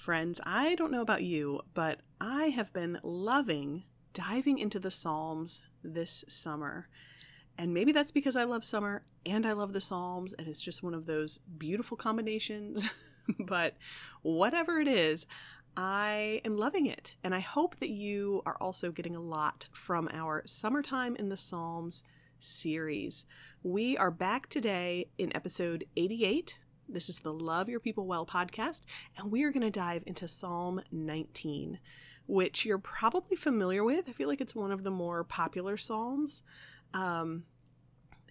Friends, I don't know about you, but I have been loving diving into the Psalms this summer. And maybe that's because I love summer and I love the Psalms, and it's just one of those beautiful combinations. but whatever it is, I am loving it. And I hope that you are also getting a lot from our Summertime in the Psalms series. We are back today in episode 88. This is the Love Your People Well podcast, and we are going to dive into Psalm 19, which you're probably familiar with. I feel like it's one of the more popular Psalms. Um,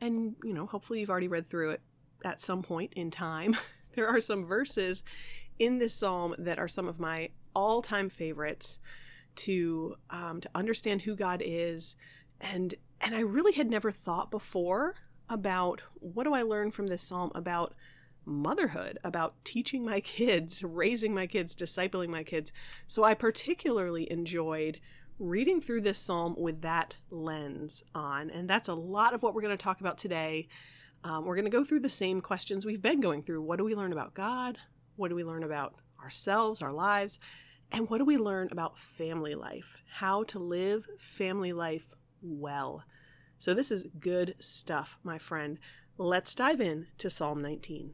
and, you know, hopefully you've already read through it at some point in time. there are some verses in this psalm that are some of my all-time favorites to um, to understand who God is and and I really had never thought before about what do I learn from this psalm about motherhood, about teaching my kids, raising my kids, discipling my kids. So I particularly enjoyed reading through this psalm with that lens on. And that's a lot of what we're going to talk about today. Um, we're going to go through the same questions we've been going through. What do we learn about God? What do we learn about ourselves, our lives? And what do we learn about family life? How to live family life well. So, this is good stuff, my friend. Let's dive in to Psalm 19.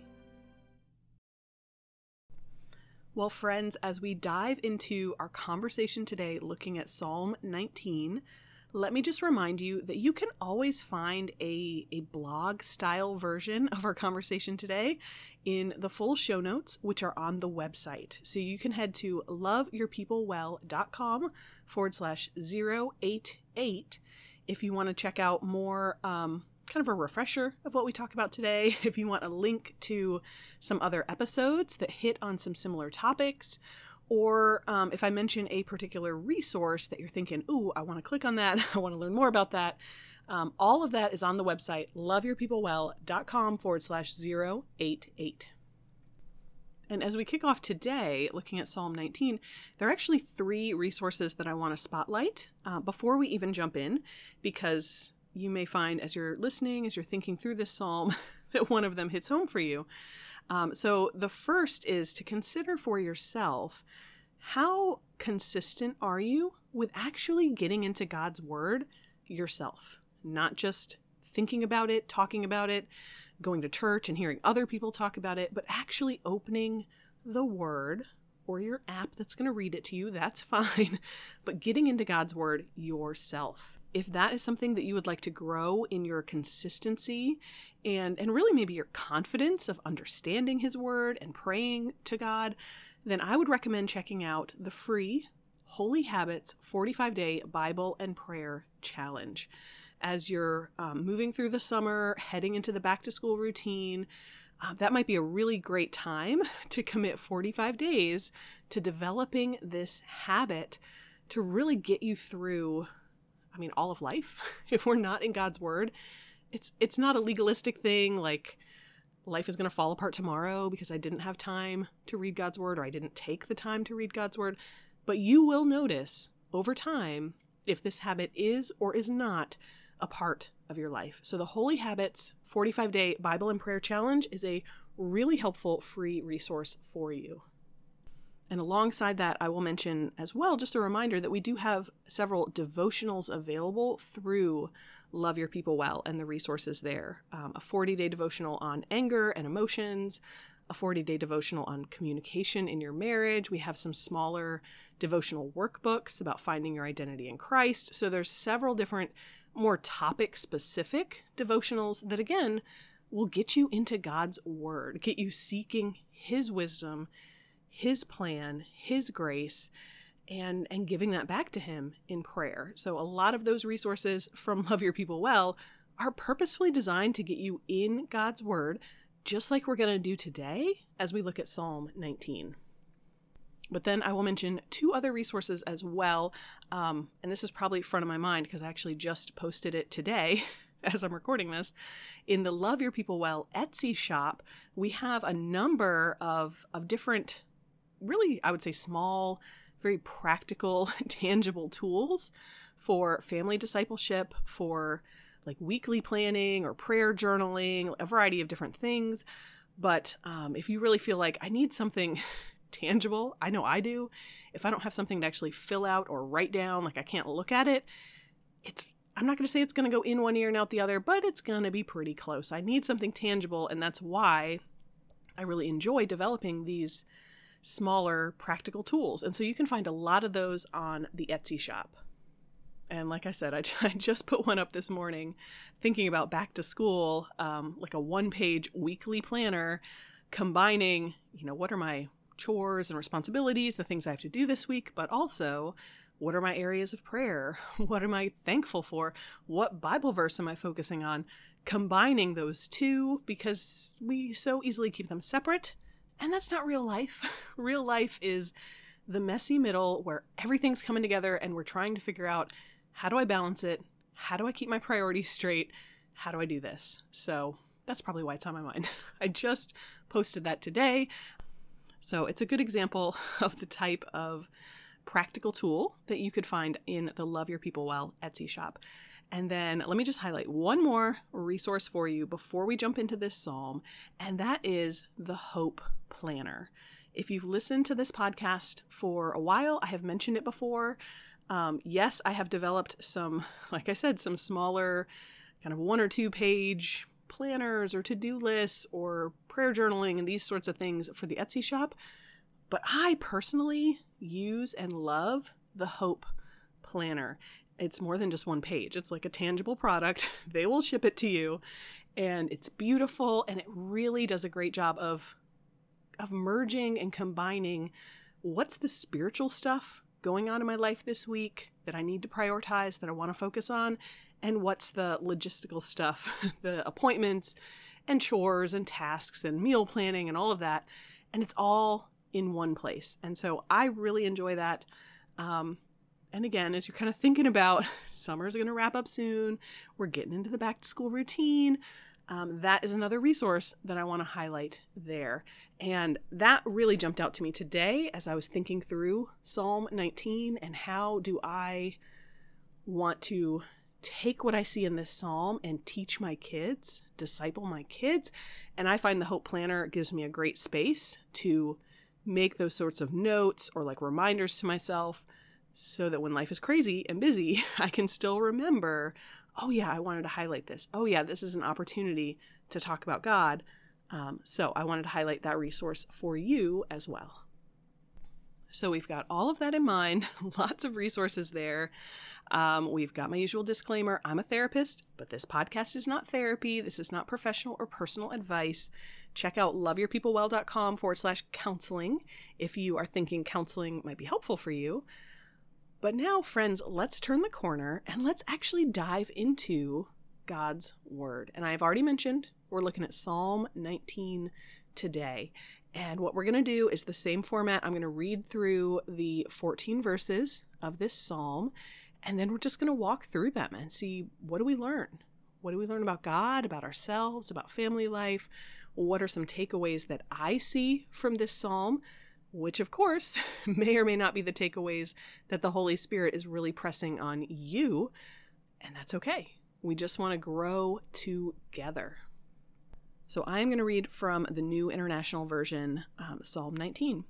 Well, friends, as we dive into our conversation today looking at Psalm 19, let me just remind you that you can always find a, a blog style version of our conversation today in the full show notes, which are on the website. So you can head to loveyourpeoplewell.com forward slash 088 if you want to check out more um, kind of a refresher of what we talk about today, if you want a link to some other episodes that hit on some similar topics, or um, if I mention a particular resource that you're thinking, ooh, I want to click on that, I want to learn more about that, um, all of that is on the website, loveyourpeoplewell.com forward slash 088. And as we kick off today, looking at Psalm 19, there are actually three resources that I want to spotlight uh, before we even jump in, because you may find as you're listening, as you're thinking through this psalm, that one of them hits home for you. Um, so the first is to consider for yourself how consistent are you with actually getting into God's word yourself, not just thinking about it, talking about it, going to church and hearing other people talk about it, but actually opening the word or your app that's going to read it to you, that's fine. But getting into God's Word yourself. If that is something that you would like to grow in your consistency and, and really maybe your confidence of understanding His Word and praying to God, then I would recommend checking out the free Holy Habits 45 Day Bible and Prayer Challenge. As you're um, moving through the summer, heading into the back to school routine, uh, that might be a really great time to commit 45 days to developing this habit to really get you through I mean all of life. if we're not in God's word, it's it's not a legalistic thing like life is going to fall apart tomorrow because I didn't have time to read God's word or I didn't take the time to read God's word, but you will notice over time if this habit is or is not a part of your life. So, the Holy Habits 45 Day Bible and Prayer Challenge is a really helpful free resource for you. And alongside that, I will mention as well just a reminder that we do have several devotionals available through Love Your People Well and the resources there. Um, a 40 day devotional on anger and emotions, a 40 day devotional on communication in your marriage. We have some smaller devotional workbooks about finding your identity in Christ. So there's several different more topic specific devotionals that, again, will get you into God's Word, get you seeking His wisdom, His plan, His grace. And, and giving that back to him in prayer. So, a lot of those resources from Love Your People Well are purposefully designed to get you in God's Word, just like we're going to do today as we look at Psalm 19. But then I will mention two other resources as well. Um, and this is probably front of my mind because I actually just posted it today as I'm recording this. In the Love Your People Well Etsy shop, we have a number of, of different, really, I would say, small, very practical, tangible tools for family discipleship, for like weekly planning or prayer journaling, a variety of different things. But um, if you really feel like I need something tangible, I know I do. If I don't have something to actually fill out or write down, like I can't look at it, it's I'm not going to say it's going to go in one ear and out the other, but it's going to be pretty close. I need something tangible, and that's why I really enjoy developing these smaller practical tools. And so you can find a lot of those on the Etsy shop. And like I said, I, I just put one up this morning thinking about back to school, um, like a one page weekly planner combining, you know, what are my chores and responsibilities, the things I have to do this week, but also what are my areas of prayer? What am I thankful for? What Bible verse am I focusing on? Combining those two because we so easily keep them separate. And that's not real life. real life is the messy middle where everything's coming together and we're trying to figure out how do I balance it? How do I keep my priorities straight? How do I do this? So that's probably why it's on my mind. I just posted that today. So it's a good example of the type of practical tool that you could find in the Love Your People Well Etsy shop. And then let me just highlight one more resource for you before we jump into this psalm, and that is the Hope Planner. If you've listened to this podcast for a while, I have mentioned it before. Um, yes, I have developed some, like I said, some smaller, kind of one or two page planners or to do lists or prayer journaling and these sorts of things for the Etsy shop. But I personally use and love the Hope Planner. It's more than just one page, it's like a tangible product. they will ship it to you, and it's beautiful and it really does a great job of of merging and combining what's the spiritual stuff going on in my life this week that I need to prioritize, that I want to focus on, and what's the logistical stuff, the appointments and chores and tasks and meal planning and all of that. And it's all in one place. And so I really enjoy that. Um, and again, as you're kind of thinking about summer's going to wrap up soon, we're getting into the back to school routine um, that is another resource that I want to highlight there. And that really jumped out to me today as I was thinking through Psalm 19 and how do I want to take what I see in this psalm and teach my kids, disciple my kids. And I find the Hope Planner gives me a great space to make those sorts of notes or like reminders to myself so that when life is crazy and busy, I can still remember oh, yeah, I wanted to highlight this. Oh, yeah, this is an opportunity to talk about God. Um, so I wanted to highlight that resource for you as well. So we've got all of that in mind, lots of resources there. Um, we've got my usual disclaimer I'm a therapist, but this podcast is not therapy. This is not professional or personal advice. Check out loveyourpeoplewell.com forward slash counseling if you are thinking counseling might be helpful for you. But now, friends, let's turn the corner and let's actually dive into God's Word. And I've already mentioned we're looking at Psalm 19 today. And what we're going to do is the same format. I'm going to read through the 14 verses of this psalm, and then we're just going to walk through them and see what do we learn? What do we learn about God, about ourselves, about family life? What are some takeaways that I see from this psalm? Which of course may or may not be the takeaways that the Holy Spirit is really pressing on you, and that's okay. We just want to grow together. So I'm going to read from the New International Version, um, Psalm 19.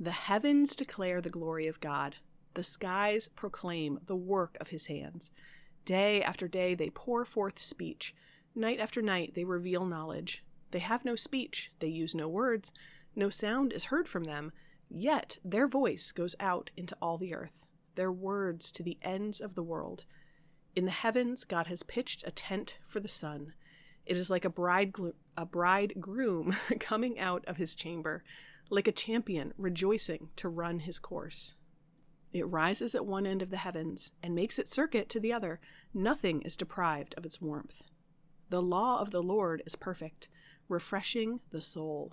The heavens declare the glory of God, the skies proclaim the work of his hands. Day after day they pour forth speech, night after night they reveal knowledge. They have no speech, they use no words no sound is heard from them, yet their voice goes out into all the earth, their words to the ends of the world. In the heavens, God has pitched a tent for the sun. It is like a bride a bridegroom coming out of his chamber, like a champion rejoicing to run his course. It rises at one end of the heavens and makes its circuit to the other. Nothing is deprived of its warmth. The law of the Lord is perfect, refreshing the soul.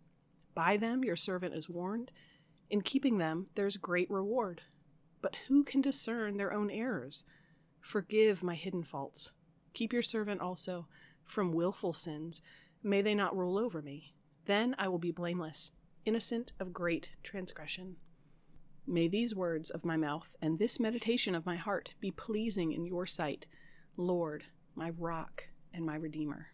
By them your servant is warned. In keeping them there's great reward. But who can discern their own errors? Forgive my hidden faults. Keep your servant also from wilful sins. May they not rule over me. Then I will be blameless, innocent of great transgression. May these words of my mouth and this meditation of my heart be pleasing in your sight, Lord, my rock and my redeemer.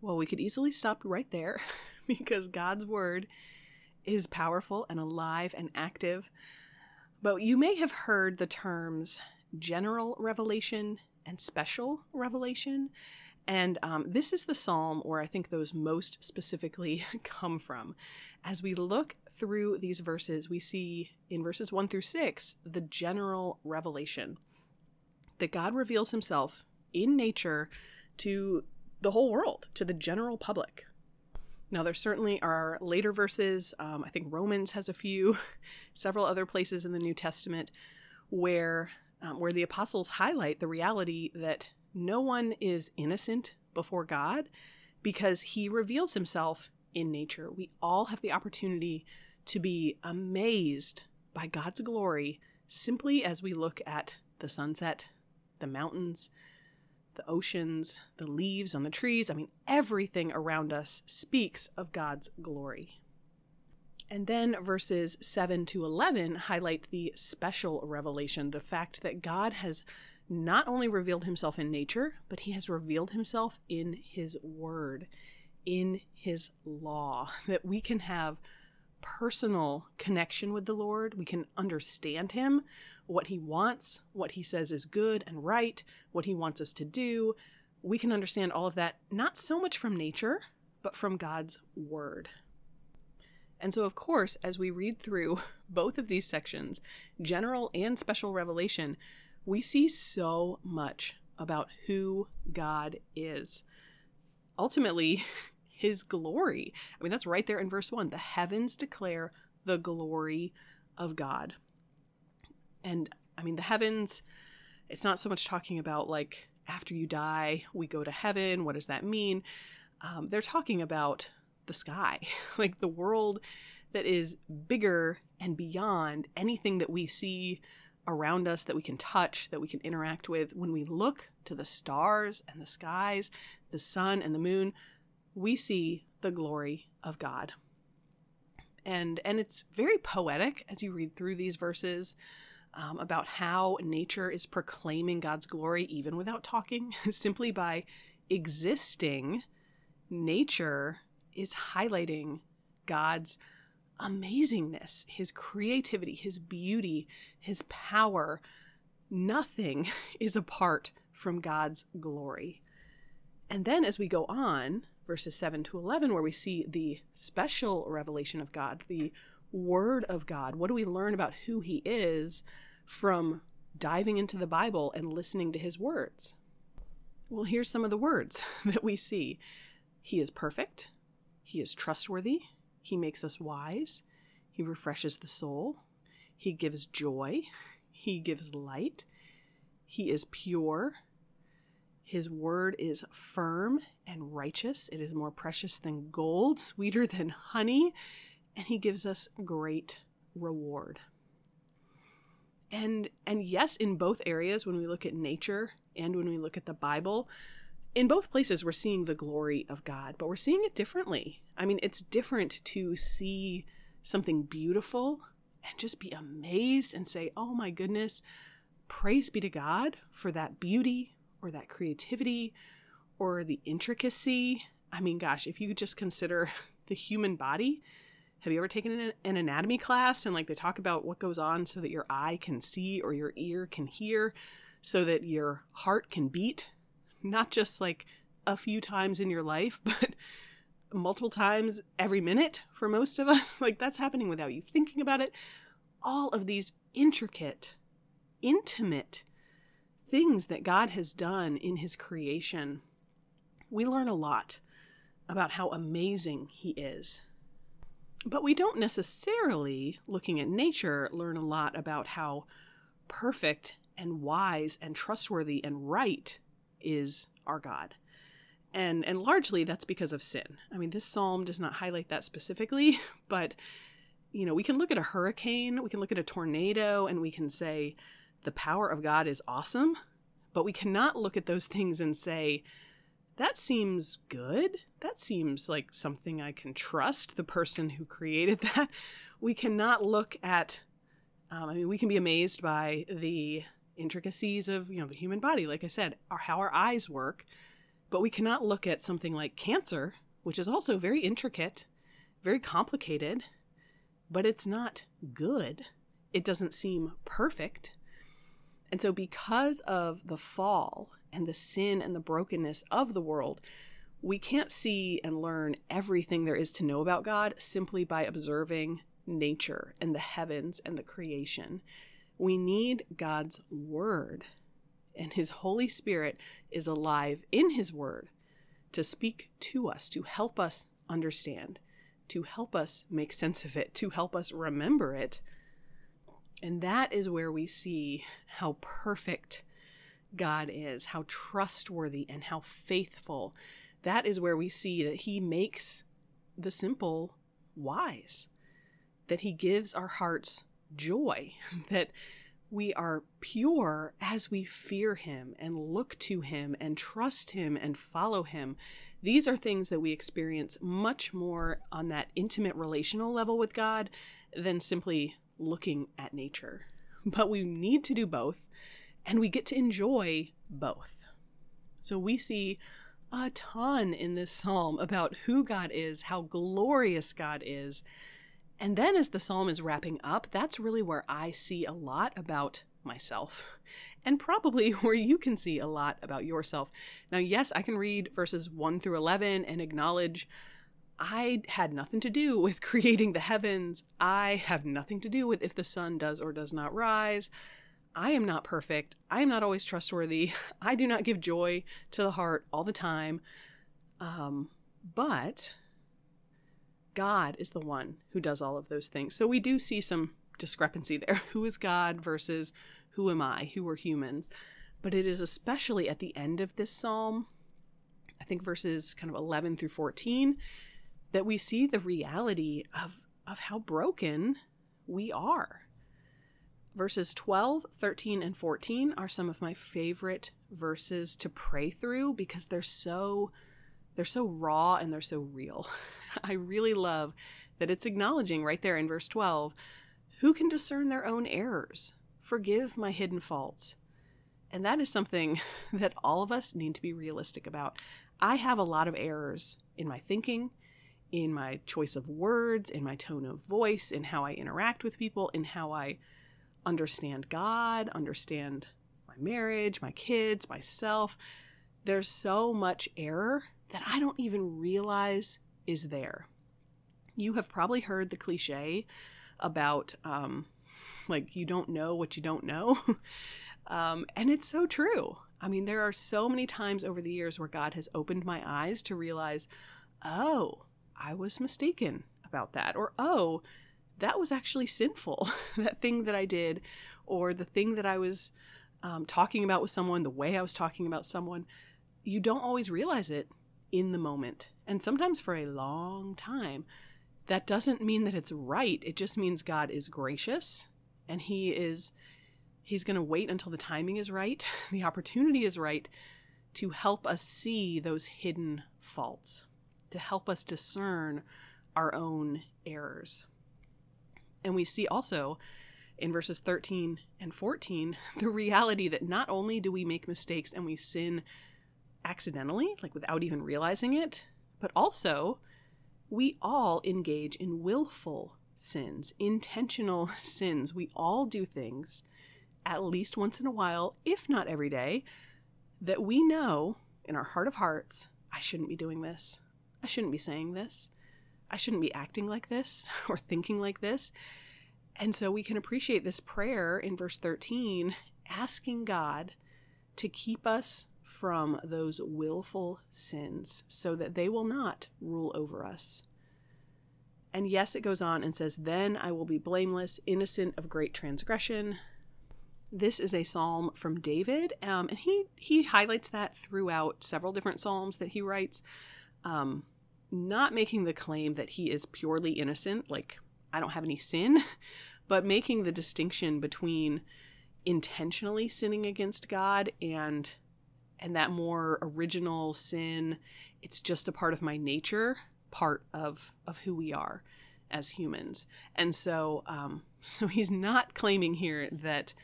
Well, we could easily stop right there because God's word is powerful and alive and active. But you may have heard the terms general revelation and special revelation. And um, this is the psalm where I think those most specifically come from. As we look through these verses, we see in verses 1 through 6 the general revelation that God reveals himself in nature to the whole world, to the general public. Now, there certainly are later verses. Um, I think Romans has a few, several other places in the New Testament where um, where the apostles highlight the reality that no one is innocent before God because he reveals himself in nature. We all have the opportunity to be amazed by God's glory simply as we look at the sunset, the mountains, the oceans, the leaves on the trees. I mean, everything around us speaks of God's glory. And then verses 7 to 11 highlight the special revelation, the fact that God has not only revealed himself in nature, but he has revealed himself in his word, in his law, that we can have personal connection with the Lord. We can understand him, what he wants, what he says is good and right, what he wants us to do. We can understand all of that not so much from nature, but from God's word. And so, of course, as we read through both of these sections, general and special revelation, we see so much about who God is. Ultimately, his glory. I mean, that's right there in verse 1. The heavens declare the glory of God. And I mean, the heavens, it's not so much talking about like after you die, we go to heaven. What does that mean? Um, they're talking about the sky, like the world that is bigger and beyond anything that we see around us, that we can touch, that we can interact with. When we look to the stars and the skies, the sun and the moon, we see the glory of God. And, and it's very poetic as you read through these verses um, about how nature is proclaiming God's glory even without talking, simply by existing. Nature is highlighting God's amazingness, his creativity, his beauty, his power. Nothing is apart from God's glory. And then as we go on, verses 7 to 11, where we see the special revelation of God, the Word of God, what do we learn about who He is from diving into the Bible and listening to His words? Well, here's some of the words that we see He is perfect, he is trustworthy. He makes us wise. He refreshes the soul. He gives joy. He gives light. He is pure. His word is firm and righteous. It is more precious than gold, sweeter than honey, and he gives us great reward. And and yes, in both areas when we look at nature and when we look at the Bible, in both places we're seeing the glory of God, but we're seeing it differently. I mean, it's different to see something beautiful and just be amazed and say, "Oh my goodness, praise be to God for that beauty or that creativity or the intricacy." I mean, gosh, if you just consider the human body, have you ever taken an anatomy class and like they talk about what goes on so that your eye can see or your ear can hear so that your heart can beat not just like a few times in your life, but multiple times every minute for most of us. like that's happening without you thinking about it. All of these intricate, intimate things that God has done in his creation. We learn a lot about how amazing he is. But we don't necessarily, looking at nature, learn a lot about how perfect and wise and trustworthy and right is our God. And and largely that's because of sin. I mean, this psalm does not highlight that specifically, but you know, we can look at a hurricane, we can look at a tornado and we can say the power of God is awesome, but we cannot look at those things and say that seems good. That seems like something I can trust the person who created that. We cannot look at um, I mean, we can be amazed by the intricacies of you know the human body like i said our, how our eyes work but we cannot look at something like cancer which is also very intricate very complicated but it's not good it doesn't seem perfect and so because of the fall and the sin and the brokenness of the world we can't see and learn everything there is to know about god simply by observing nature and the heavens and the creation we need God's Word, and His Holy Spirit is alive in His Word to speak to us, to help us understand, to help us make sense of it, to help us remember it. And that is where we see how perfect God is, how trustworthy and how faithful. That is where we see that He makes the simple wise, that He gives our hearts joy, that we are pure as we fear him and look to him and trust him and follow him. These are things that we experience much more on that intimate relational level with God than simply looking at nature. But we need to do both, and we get to enjoy both. So we see a ton in this psalm about who God is, how glorious God is, and then as the psalm is wrapping up, that's really where I see a lot about myself and probably where you can see a lot about yourself. Now, yes, I can read verses 1 through 11 and acknowledge I had nothing to do with creating the heavens. I have nothing to do with if the sun does or does not rise. I am not perfect. I am not always trustworthy. I do not give joy to the heart all the time. Um, but God is the one who does all of those things. So we do see some discrepancy there. Who is God versus who am I? Who are humans? But it is especially at the end of this psalm, I think verses kind of 11 through 14, that we see the reality of, of how broken we are. Verses 12, 13, and 14 are some of my favorite verses to pray through because they're so they're so raw and they're so real. I really love that it's acknowledging right there in verse 12 who can discern their own errors? Forgive my hidden faults. And that is something that all of us need to be realistic about. I have a lot of errors in my thinking, in my choice of words, in my tone of voice, in how I interact with people, in how I understand God, understand my marriage, my kids, myself. There's so much error that I don't even realize is there. You have probably heard the cliche about, um, like, you don't know what you don't know. um, and it's so true. I mean, there are so many times over the years where God has opened my eyes to realize, oh, I was mistaken about that. Or, oh, that was actually sinful, that thing that I did, or the thing that I was um, talking about with someone, the way I was talking about someone. You don't always realize it in the moment and sometimes for a long time. That doesn't mean that it's right. It just means God is gracious and he is he's going to wait until the timing is right, the opportunity is right to help us see those hidden faults, to help us discern our own errors. And we see also in verses 13 and 14 the reality that not only do we make mistakes and we sin accidentally, like without even realizing it, but also we all engage in willful sins, intentional sins. We all do things at least once in a while, if not every day, that we know in our heart of hearts, I shouldn't be doing this. I shouldn't be saying this. I shouldn't be acting like this or thinking like this. And so we can appreciate this prayer in verse 13, asking God to keep us from those willful sins so that they will not rule over us. And yes, it goes on and says, Then I will be blameless, innocent of great transgression. This is a psalm from David, um, and he, he highlights that throughout several different psalms that he writes, um, not making the claim that he is purely innocent, like, I don't have any sin, but making the distinction between intentionally sinning against God and and that more original sin it's just a part of my nature part of of who we are as humans. And so um so he's not claiming here that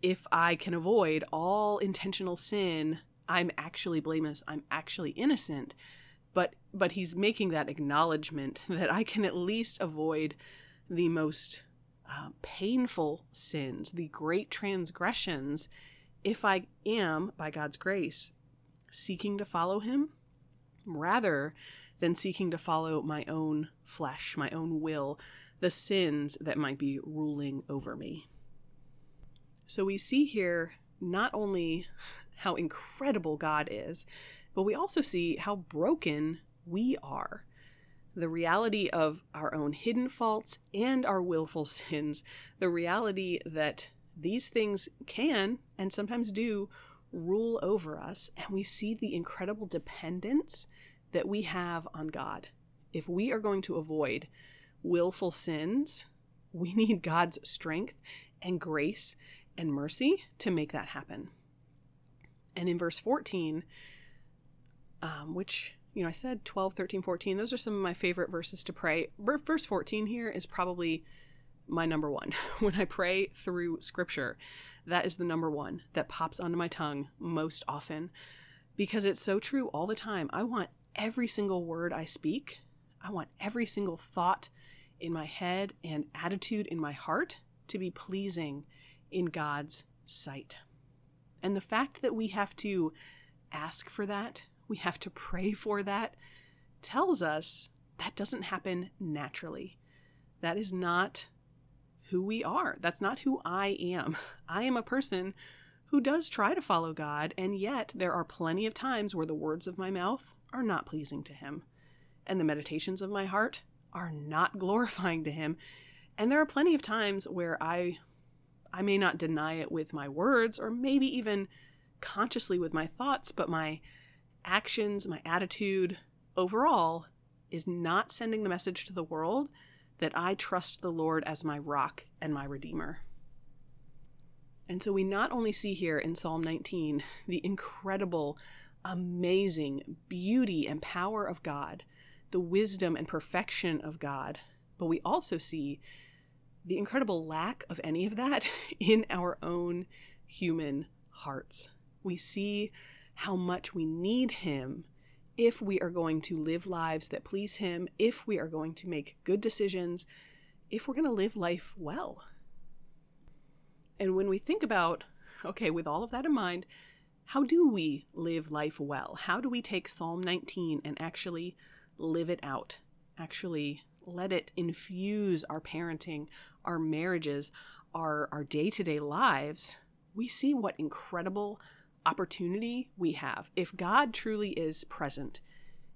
if i can avoid all intentional sin i'm actually blameless i'm actually innocent but he's making that acknowledgement that i can at least avoid the most uh, painful sins the great transgressions if i am by god's grace seeking to follow him rather than seeking to follow my own flesh, my own will, the sins that might be ruling over me. So we see here not only how incredible God is, but we also see how broken we are. The reality of our own hidden faults and our willful sins, the reality that these things can and sometimes do rule over us, and we see the incredible dependence that we have on God. If we are going to avoid willful sins, we need God's strength and grace and mercy to make that happen. And in verse 14, um, which, you know, I said 12, 13, 14, those are some of my favorite verses to pray. Verse 14 here is probably my number one. when I pray through scripture, that is the number one that pops onto my tongue most often because it's so true all the time. I want every single word I speak. I want every single thought in my head and attitude in my heart to be pleasing in God's sight. And the fact that we have to ask for that, we have to pray for that, tells us that doesn't happen naturally. That is not who we are. That's not who I am. I am a person who does try to follow God, and yet there are plenty of times where the words of my mouth are not pleasing to Him, and the meditations of my heart are not glorifying to Him. And there are plenty of times where I I may not deny it with my words or maybe even consciously with my thoughts, but my actions, my attitude overall is not sending the message to the world that I trust the Lord as my rock and my redeemer. And so we not only see here in Psalm 19 the incredible, amazing beauty and power of God, the wisdom and perfection of God, but we also see the incredible lack of any of that in our own human hearts. We see how much we need Him if we are going to live lives that please Him, if we are going to make good decisions, if we're going to live life well. And when we think about, okay, with all of that in mind, how do we live life well? How do we take Psalm 19 and actually live it out? Actually let it infuse our parenting, our marriages, our our day-to-day lives. We see what incredible opportunity we have. If God truly is present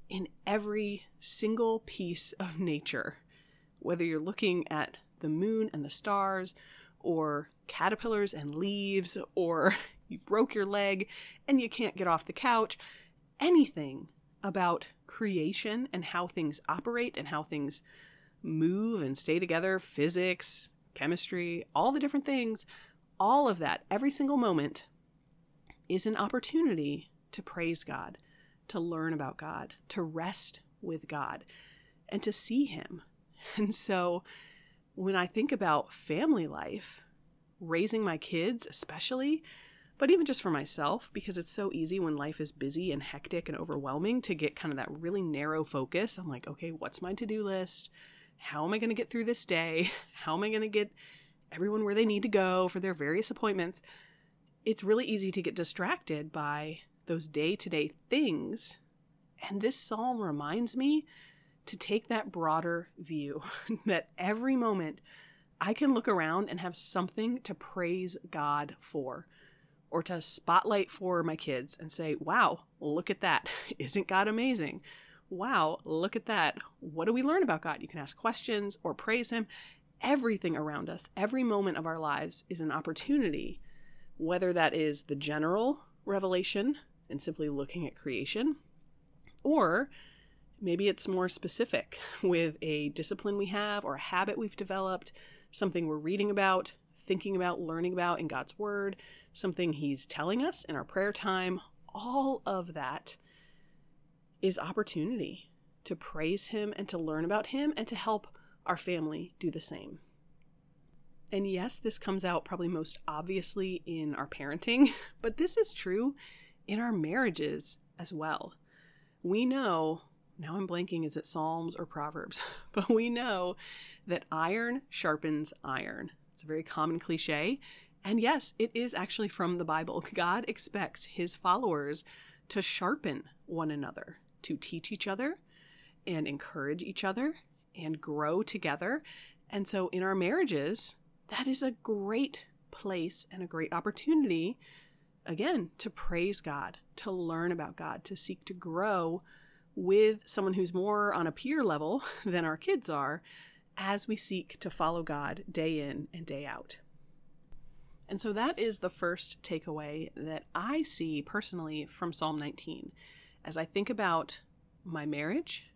in every single piece of nature, whether you're looking at the moon and the stars, or caterpillars and leaves, or you broke your leg and you can't get off the couch, anything about creation and how things operate and how things move and stay together, physics, chemistry, all the different things, all of that, every single moment is an opportunity to praise God, to learn about God, to rest with God, and to see Him. And so when I think about family life, raising my kids especially, but even just for myself, because it's so easy when life is busy and hectic and overwhelming to get kind of that really narrow focus. I'm like, okay, what's my to do list? How am I going to get through this day? How am I going to get everyone where they need to go for their various appointments? It's really easy to get distracted by those day to day things And this psalm reminds me to take that broader view that every moment I can look around and have something to praise God for or to spotlight for my kids and say, wow, look at that. Isn't God amazing? Wow, look at that. What do we learn about God? You can ask questions or praise Him. Everything around us, every moment of our lives is an opportunity, whether that is the general revelation and simply looking at creation, or maybe it's more specific with a discipline we have or a habit we've developed, something we're reading about, thinking about, learning about in God's Word, something He's telling us in our prayer time. All of that is opportunity to praise Him and to learn about Him and to help our family do the same. And yes, this comes out probably most obviously in our parenting, but this is true in our marriages as well. We know, now I'm blanking, is it Psalms or Proverbs? but we know that iron sharpens iron. It's a very common cliche. And yes, it is actually from the Bible. God expects his followers to sharpen one another, to teach each other and encourage each other and grow together. And so in our marriages, that is a great place and a great opportunity, again, to praise God, to learn about God, to seek to grow with someone who's more on a peer level than our kids are, as we seek to follow God day in and day out. And so that is the first takeaway that I see personally from Psalm 19. As I think about my marriage,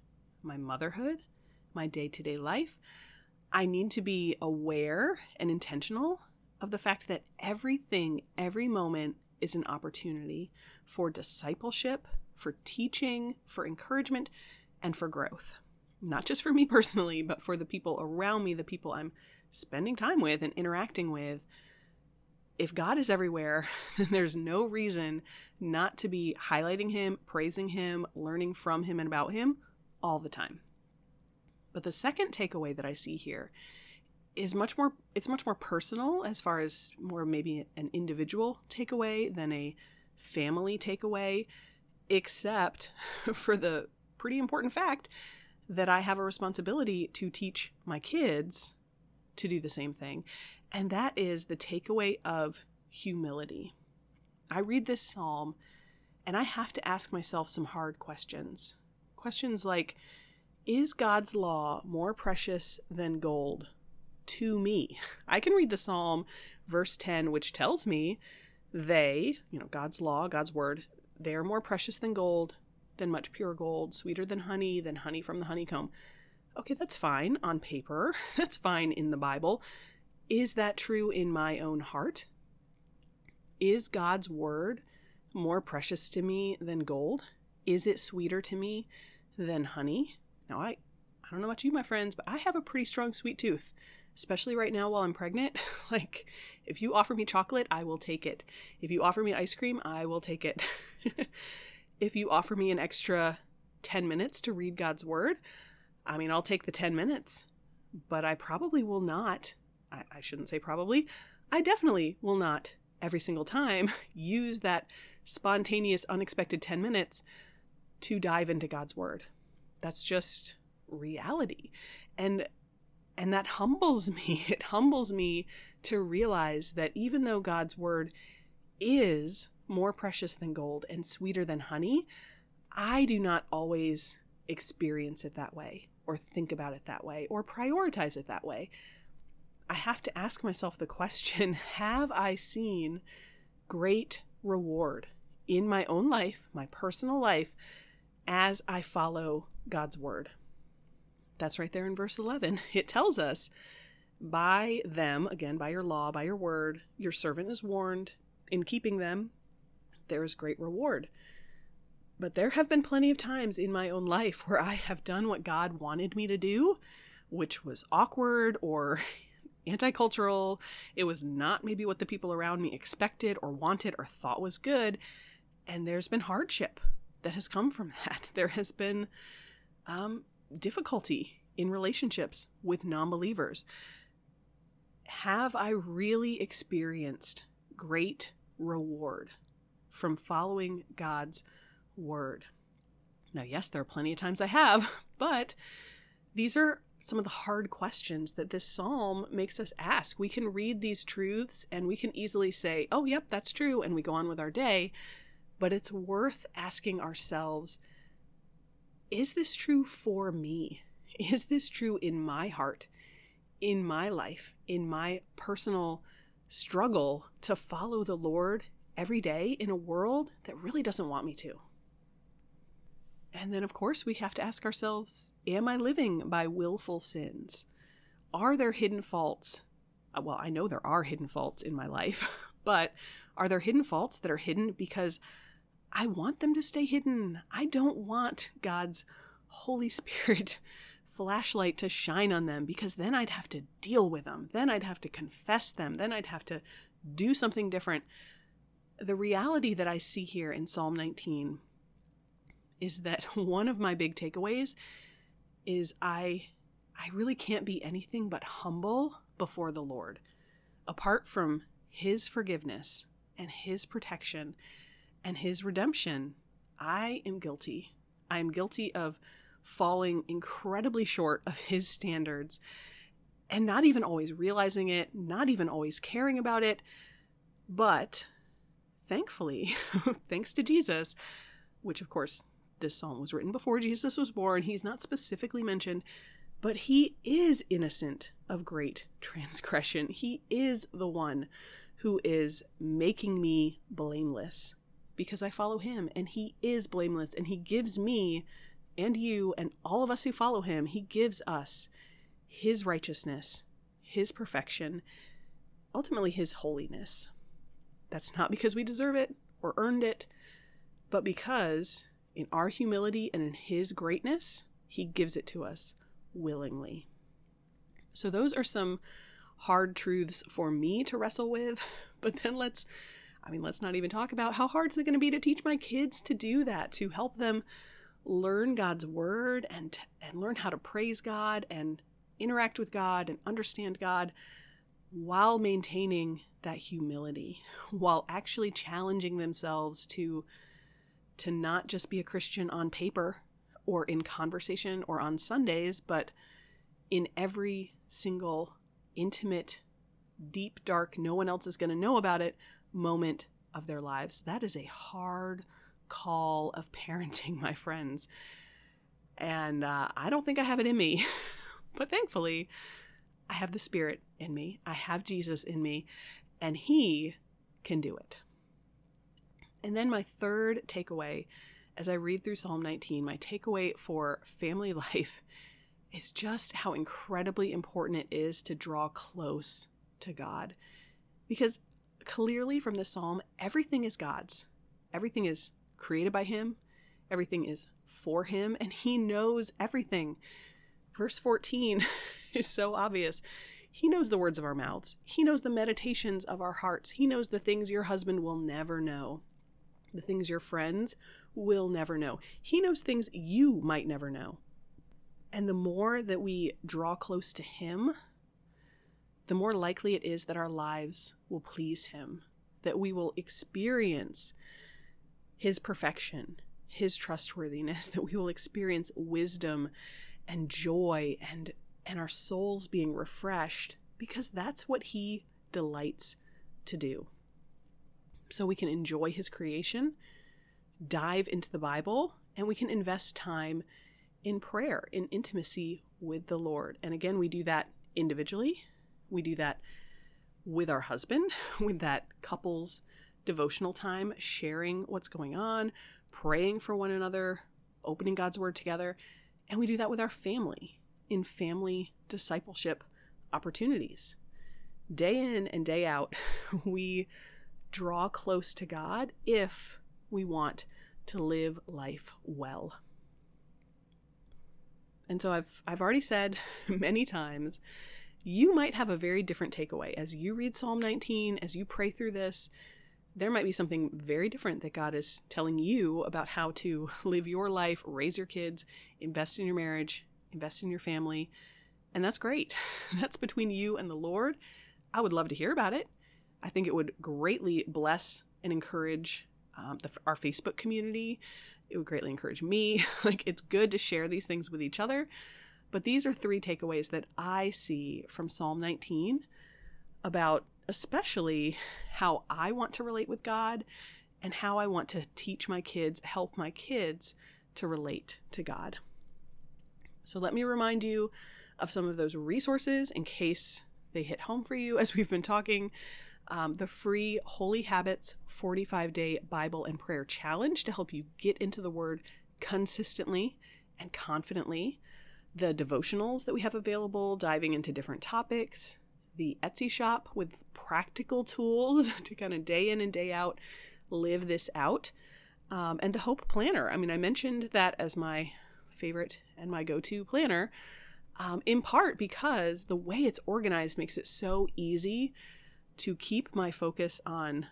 my motherhood, my day to day life, I need to be aware and intentional of the fact that everything, every moment is an opportunity for discipleship, for teaching, for encouragement, and for growth not just for me personally, but for the people around me, the people I'm spending time with and interacting with. If God is everywhere, then there's no reason not to be highlighting Him, praising Him, learning from Him and about Him all the time. But the second takeaway that I see here is much more it's much more personal as far as more maybe an individual takeaway than a family takeaway except for the pretty important fact that I have a responsibility to teach my kids to do the same thing. And that is the takeaway of humility. I read this psalm and I have to ask myself some hard questions. Questions like Is God's law more precious than gold to me? I can read the psalm, verse 10, which tells me they, you know, God's law, God's word, they are more precious than gold than much pure gold, sweeter than honey, than honey from the honeycomb. Okay, that's fine on paper. That's fine in the Bible. Is that true in my own heart? Is God's word more precious to me than gold? Is it sweeter to me than honey? Now, I, I don't know about you, my friends, but I have a pretty strong sweet tooth, especially right now while I'm pregnant. like, if you offer me chocolate, I will take it. If you offer me ice cream, I will take it. if you offer me an extra 10 minutes to read God's word, I mean, I'll take the 10 minutes, but I probably will not. I, I, shouldn't say probably. I definitely will not every single time use that spontaneous, unexpected 10 minutes to dive into God's word. That's just reality. And and that humbles me. It humbles me to realize that even though God's word is more precious than gold and sweeter than honey, I do not always experience it that way, or think about it that way, or prioritize it that way. I have to ask myself the question Have I seen great reward in my own life, my personal life, as I follow God's word? That's right there in verse 11. It tells us, By them, again, by your law, by your word, your servant is warned. In keeping them, there is great reward. But there have been plenty of times in my own life where I have done what God wanted me to do, which was awkward or anti cultural. It was not maybe what the people around me expected or wanted or thought was good. And there's been hardship that has come from that. There has been um, difficulty in relationships with non believers. Have I really experienced great reward from following God's word. Now, yes, there are plenty of times I have, but these are some of the hard questions that this psalm makes us ask. We can read these truths and we can easily say, oh, yep, that's true, and we go on with our day. But it's worth asking ourselves is this true for me? Is this true in my heart, in my life, in my personal struggle to follow the Lord every day in a world that really doesn't want me to? And then, of course, we have to ask ourselves Am I living by willful sins? Are there hidden faults? Uh, well, I know there are hidden faults in my life, but are there hidden faults that are hidden because I want them to stay hidden? I don't want God's Holy Spirit flashlight to shine on them because then I'd have to deal with them. Then I'd have to confess them. Then I'd have to do something different. The reality that I see here in Psalm 19 is that one of my big takeaways is I I really can't be anything but humble before the Lord. Apart from his forgiveness and his protection and his redemption, I am guilty. I am guilty of falling incredibly short of his standards and not even always realizing it, not even always caring about it. But thankfully, thanks to Jesus, which of course this psalm was written before Jesus was born. He's not specifically mentioned, but he is innocent of great transgression. He is the one who is making me blameless because I follow him, and he is blameless, and he gives me and you and all of us who follow him, he gives us his righteousness, his perfection, ultimately his holiness. That's not because we deserve it or earned it, but because in our humility and in His greatness, He gives it to us willingly. So, those are some hard truths for me to wrestle with. But then let's, I mean, let's not even talk about how hard is it going to be to teach my kids to do that, to help them learn God's word and and learn how to praise God and interact with God and understand God while maintaining that humility, while actually challenging themselves to to not just be a Christian on paper or in conversation or on Sundays, but in every single intimate, deep, dark, no one else is going to know about it moment of their lives. That is a hard call of parenting, my friends. And uh, I don't think I have it in me, but thankfully, I have the Spirit in me. I have Jesus in me, and He can do it. And then my third takeaway as I read through Psalm 19, my takeaway for family life is just how incredibly important it is to draw close to God. Because clearly from the psalm, everything is God's. Everything is created by Him, everything is for Him, and He knows everything. Verse 14 is so obvious. He knows the words of our mouths. He knows the meditations of our hearts. He knows the things your husband will never know the things your friends will never know. He knows things you might never know. And the more that we draw close to Him, the more likely it is that our lives will please Him, that we will experience His perfection, His trustworthiness, that we will experience wisdom and joy and, and our souls being refreshed, because that's what He delights to do so we can enjoy his creation, dive into the Bible, and we can invest time in prayer, in intimacy with the Lord. And again, we do that individually. We do that with our husband, with that couple's devotional time, sharing what's going on, praying for one another, opening God's word together. And we do that with our family in family discipleship opportunities. Day in and day out, we draw close to God if we want to live life well. And so I've I've already said many times you might have a very different takeaway as you read Psalm 19 as you pray through this there might be something very different that God is telling you about how to live your life, raise your kids, invest in your marriage, invest in your family. And that's great. That's between you and the Lord. I would love to hear about it. I think it would greatly bless and encourage um, the, our Facebook community It would greatly encourage me. like, it's good to share these things with each other. But these are three takeaways that I see from Psalm 19 about especially how I want to relate with God and how I want to teach my kids, help my kids to relate to God. So let me remind you of some of those resources in case they hit home for you as we've been talking. Um, the free Holy Habits 45 Day Bible and Prayer Challenge to help you get into the Word consistently and confidently. The devotionals that we have available, diving into different topics. The Etsy shop with practical tools to kind of day in and day out live this out. Um, and the Hope Planner. I mean, I mentioned that as my favorite and my go to planner, um, in part because the way it's organized makes it so easy to keep my focus on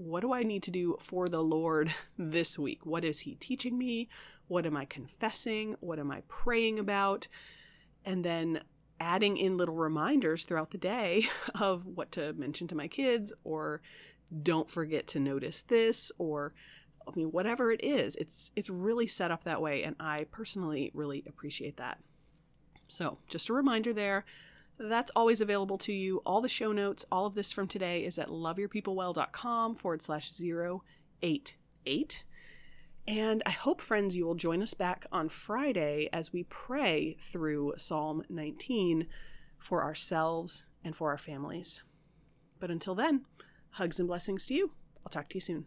what do I need to do for the Lord this week? What is He teaching me? What am I confessing? What am I praying about? And then adding in little reminders throughout the day of what to mention to my kids or don't forget to notice this or I mean whatever it is it's it's really set up that way and I personally really appreciate that. So, just a reminder there that's always available to you. All the show notes, all of this from today is at loveyourpeoplewell.com forward slash 088. And I hope, friends, you will join us back on Friday as we pray through Psalm 19 for ourselves and for our families. But until then, hugs and blessings to you. I'll talk to you soon.